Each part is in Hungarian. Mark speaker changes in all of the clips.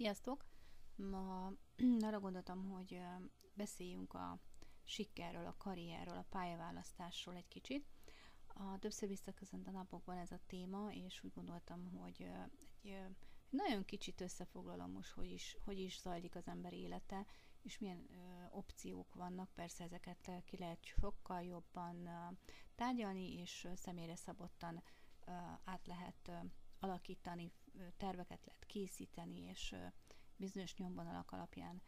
Speaker 1: Sziasztok! Ma arra gondoltam, hogy beszéljünk a sikerről, a karrierről, a pályaválasztásról egy kicsit. A többször visszaköszönt a napokban ez a téma, és úgy gondoltam, hogy egy nagyon kicsit összefoglalom most, hogy is, hogy is zajlik az ember élete, és milyen ö, opciók vannak. Persze ezeket ki lehet sokkal jobban ö, tárgyalni, és ö, személyre szabottan ö, át lehet ö, alakítani, terveket lehet készíteni, és bizonyos nyomvonalak alapján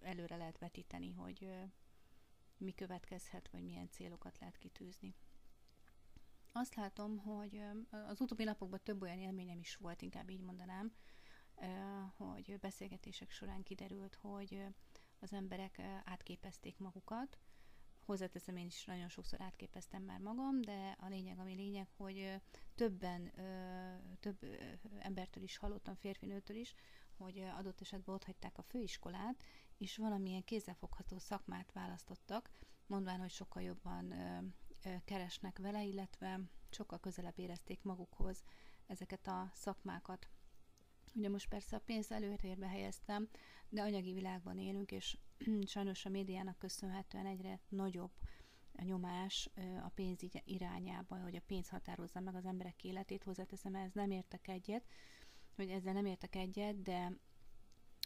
Speaker 1: előre lehet vetíteni, hogy mi következhet, vagy milyen célokat lehet kitűzni. Azt látom, hogy az utóbbi napokban több olyan élményem is volt, inkább így mondanám, hogy beszélgetések során kiderült, hogy az emberek átképezték magukat. Hozzáteszem, én is nagyon sokszor átképeztem már magam, de a lényeg, ami lényeg, hogy többen, több embertől is hallottam, férfinőtől is, hogy adott esetben ott hagyták a főiskolát, és valamilyen kézzelfogható szakmát választottak, mondván, hogy sokkal jobban keresnek vele, illetve sokkal közelebb érezték magukhoz ezeket a szakmákat. Ugye most persze a pénz előtérbe helyeztem, de anyagi világban élünk, és sajnos a médiának köszönhetően egyre nagyobb a nyomás a pénz irányába, hogy a pénz határozza meg az emberek életét, hozzáteszem, ez nem értek egyet, hogy ezzel nem értek egyet, de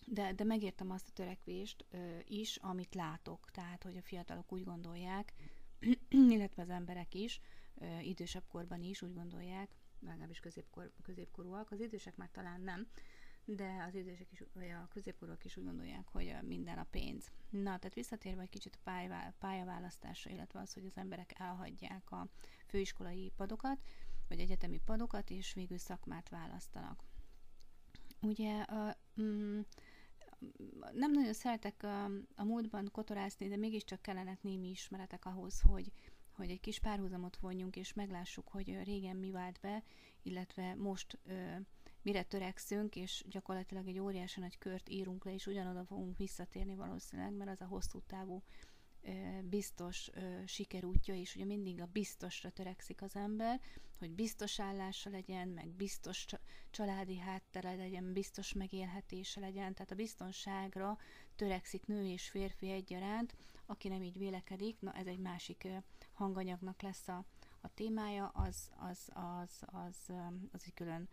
Speaker 1: de, de megértem azt a törekvést ö, is, amit látok. Tehát, hogy a fiatalok úgy gondolják, illetve az emberek is, ö, idősebb korban is úgy gondolják, legalábbis középkor, középkorúak, az idősek már talán nem, de az idősek is, vagy a középkorúak is úgy gondolják, hogy minden a pénz. Na, tehát visszatérve egy kicsit a pályaválasztásra, illetve az, hogy az emberek elhagyják a főiskolai padokat, vagy egyetemi padokat, és végül szakmát választanak. Ugye a, mm, nem nagyon szeretek a, a múltban kotorászni, de mégiscsak kellenek némi ismeretek ahhoz, hogy, hogy egy kis párhuzamot vonjunk, és meglássuk, hogy régen mi vált be, illetve most ö, mire törekszünk, és gyakorlatilag egy óriási nagy kört írunk le, és ugyanoda fogunk visszatérni valószínűleg, mert az a hosszú távú biztos sikerútja, és ugye mindig a biztosra törekszik az ember, hogy biztos állása legyen, meg biztos családi háttere legyen, biztos megélhetése legyen, tehát a biztonságra törekszik nő és férfi egyaránt, aki nem így vélekedik, na ez egy másik hanganyagnak lesz a, a témája, az, az, az, az, az egy külön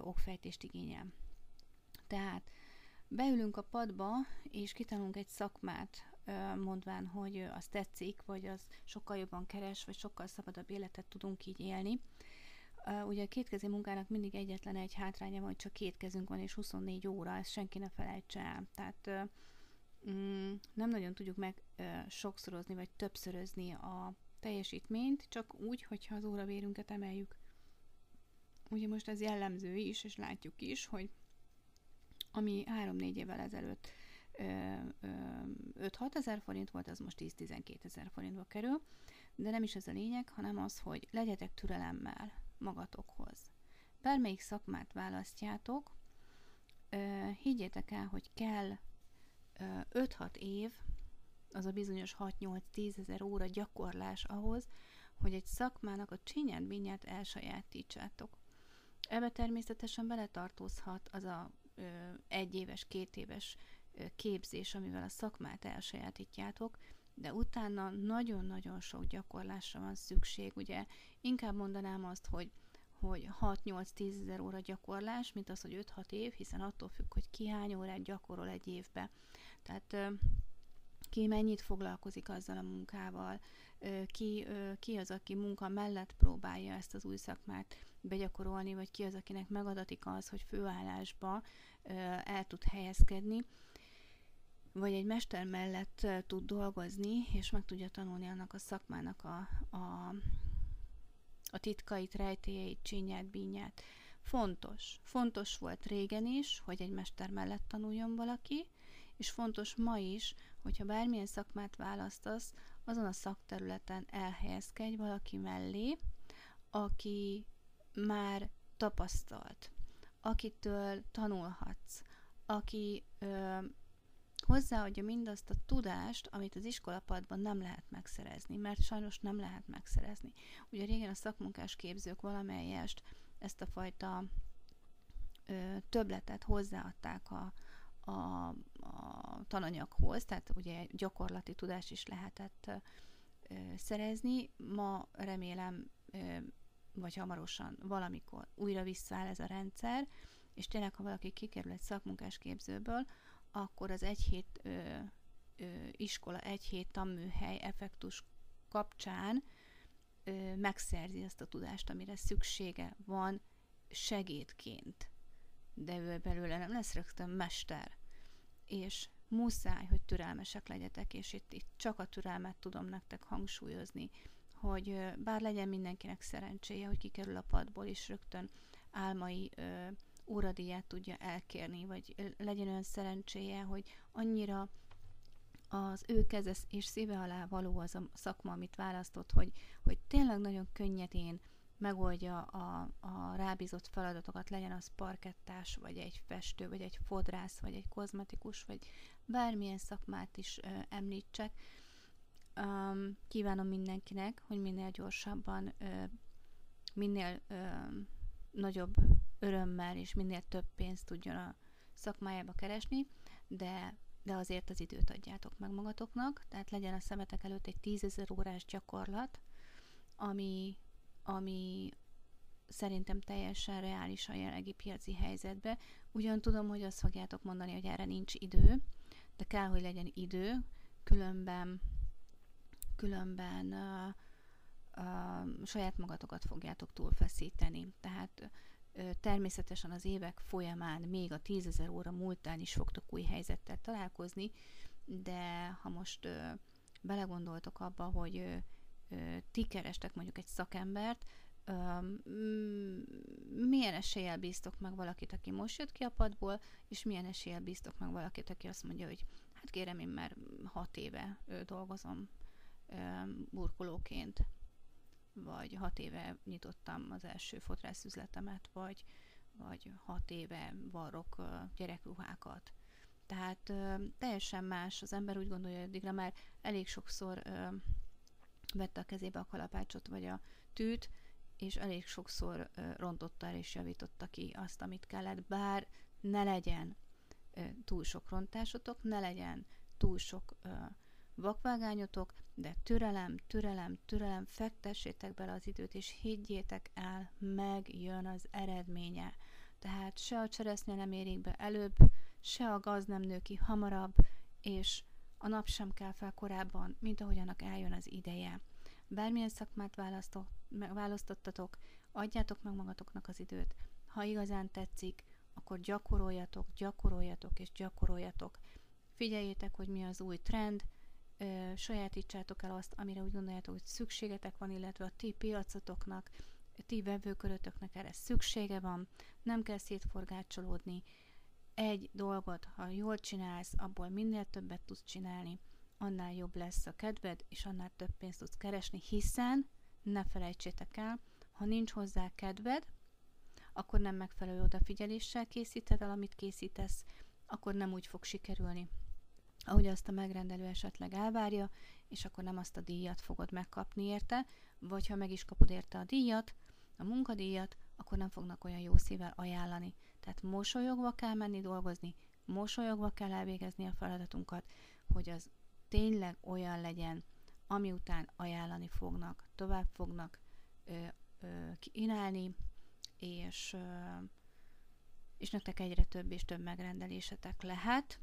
Speaker 1: okfejtést igényel. Tehát beülünk a padba, és kitanulunk egy szakmát, mondván, hogy az tetszik, vagy az sokkal jobban keres, vagy sokkal szabadabb életet tudunk így élni. Ugye a kétkezi munkának mindig egyetlen egy hátránya van, hogy csak két kezünk van, és 24 óra, ezt senki ne felejtse el. Tehát mm, nem nagyon tudjuk meg sokszorozni, vagy többszörözni a teljesítményt, csak úgy, hogyha az óravérünket emeljük. Ugye most ez jellemző is, és látjuk is, hogy ami 3-4 évvel ezelőtt 5-6 ezer forint volt, az most 10-12 ezer forintba kerül, de nem is ez a lényeg, hanem az, hogy legyetek türelemmel magatokhoz. Bármelyik szakmát választjátok, higgyétek el, hogy kell 5-6 év, az a bizonyos 6-8-10 ezer óra gyakorlás ahhoz, hogy egy szakmának a csinyát, binyát elsajátítsátok. Ebbe természetesen beletartozhat az a ö, egy éves, két éves képzés, amivel a szakmát elsajátítjátok, de utána nagyon-nagyon sok gyakorlásra van szükség. Ugye inkább mondanám azt, hogy hogy 6-8-10 ezer óra gyakorlás, mint az, hogy 5-6 év, hiszen attól függ, hogy ki hány órát gyakorol egy évbe. Tehát ki mennyit foglalkozik azzal a munkával, ki, ki az, aki munka mellett próbálja ezt az új szakmát begyakorolni, vagy ki az, akinek megadatik az, hogy főállásba el tud helyezkedni vagy egy mester mellett tud dolgozni, és meg tudja tanulni annak a szakmának a, a, a titkait, rejtélyeit, csinyát, bínyát. Fontos. Fontos volt régen is, hogy egy mester mellett tanuljon valaki, és fontos ma is, hogyha bármilyen szakmát választasz, azon a szakterületen elhelyezkedj valaki mellé, aki már tapasztalt, akitől tanulhatsz, aki ö, hozzáadja mindazt a tudást, amit az iskolapadban nem lehet megszerezni, mert sajnos nem lehet megszerezni. Ugye régen a szakmunkás képzők valamelyest ezt a fajta ö, többletet hozzáadták a, a, a tananyaghoz, tehát ugye gyakorlati tudást is lehetett ö, szerezni. Ma remélem, ö, vagy hamarosan valamikor újra visszaáll ez a rendszer, és tényleg, ha valaki kikerül egy szakmunkás képzőből, akkor az egy hét ö, ö, iskola, egy hét tanműhely effektus kapcsán ö, megszerzi azt a tudást, amire szüksége van segédként. De ő belőle nem lesz rögtön mester. És muszáj, hogy türelmesek legyetek, és itt, itt csak a türelmet tudom nektek hangsúlyozni, hogy bár legyen mindenkinek szerencséje, hogy kikerül a padból, és rögtön álmai ö, óradíját tudja elkérni, vagy legyen olyan szerencséje, hogy annyira az ő keze és szíve alá való az a szakma, amit választott, hogy, hogy tényleg nagyon könnyedén megoldja a, a rábízott feladatokat, legyen az parkettás, vagy egy festő, vagy egy fodrász, vagy egy kozmetikus, vagy bármilyen szakmát is ö, említsek. Um, kívánom mindenkinek, hogy minél gyorsabban, ö, minél ö, nagyobb örömmel és minél több pénzt tudjon a szakmájába keresni, de, de azért az időt adjátok meg magatoknak, tehát legyen a szemetek előtt egy tízezer órás gyakorlat, ami, ami szerintem teljesen reális a jelenlegi piaci helyzetbe. Ugyan tudom, hogy azt fogjátok mondani, hogy erre nincs idő, de kell, hogy legyen idő, különben különben uh, uh, saját magatokat fogjátok túlfeszíteni. Tehát természetesen az évek folyamán, még a tízezer óra múltán is fogtok új helyzettel találkozni, de ha most belegondoltok abba, hogy ti kerestek mondjuk egy szakembert, milyen eséllyel bíztok meg valakit, aki most jött ki a padból, és milyen eséllyel bíztok meg valakit, aki azt mondja, hogy hát kérem, én már hat éve dolgozom burkolóként vagy hat éve nyitottam az első fodrászüzletemet, vagy, vagy hat éve varrok gyerekruhákat. Tehát teljesen más, az ember úgy gondolja, hogy addigra már elég sokszor vette a kezébe a kalapácsot vagy a tűt, és elég sokszor rontotta el és javította ki azt, amit kellett, bár ne legyen túl sok rontásotok, ne legyen túl sok vakvágányotok, de türelem, türelem, türelem, fektessétek bele az időt, és higgyétek el, megjön az eredménye. Tehát se a cseresznye nem érik be előbb, se a gaz nem nő ki hamarabb, és a nap sem kell fel korábban, mint ahogy annak eljön az ideje. Bármilyen szakmát választottatok, adjátok meg magatoknak az időt. Ha igazán tetszik, akkor gyakoroljatok, gyakoroljatok és gyakoroljatok. Figyeljétek, hogy mi az új trend, ö, sajátítsátok el azt, amire úgy gondoljátok, hogy szükségetek van, illetve a ti piacotoknak, ti vevőkörötöknek erre szüksége van, nem kell szétforgácsolódni. Egy dolgot, ha jól csinálsz, abból minél többet tudsz csinálni, annál jobb lesz a kedved, és annál több pénzt tudsz keresni, hiszen, ne felejtsétek el, ha nincs hozzá kedved, akkor nem megfelelő odafigyeléssel készíted el, amit készítesz, akkor nem úgy fog sikerülni, ahogy azt a megrendelő esetleg elvárja, és akkor nem azt a díjat fogod megkapni érte, vagy ha meg is kapod érte a díjat, a munkadíjat, akkor nem fognak olyan jó szívvel ajánlani. Tehát mosolyogva kell menni dolgozni, mosolyogva kell elvégezni a feladatunkat, hogy az tényleg olyan legyen, ami után ajánlani fognak, tovább fognak ö, ö, kínálni, és, ö, és nektek egyre több és több megrendelésetek lehet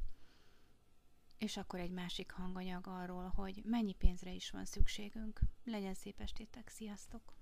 Speaker 1: és akkor egy másik hanganyag arról, hogy mennyi pénzre is van szükségünk. Legyen szép estétek, sziasztok!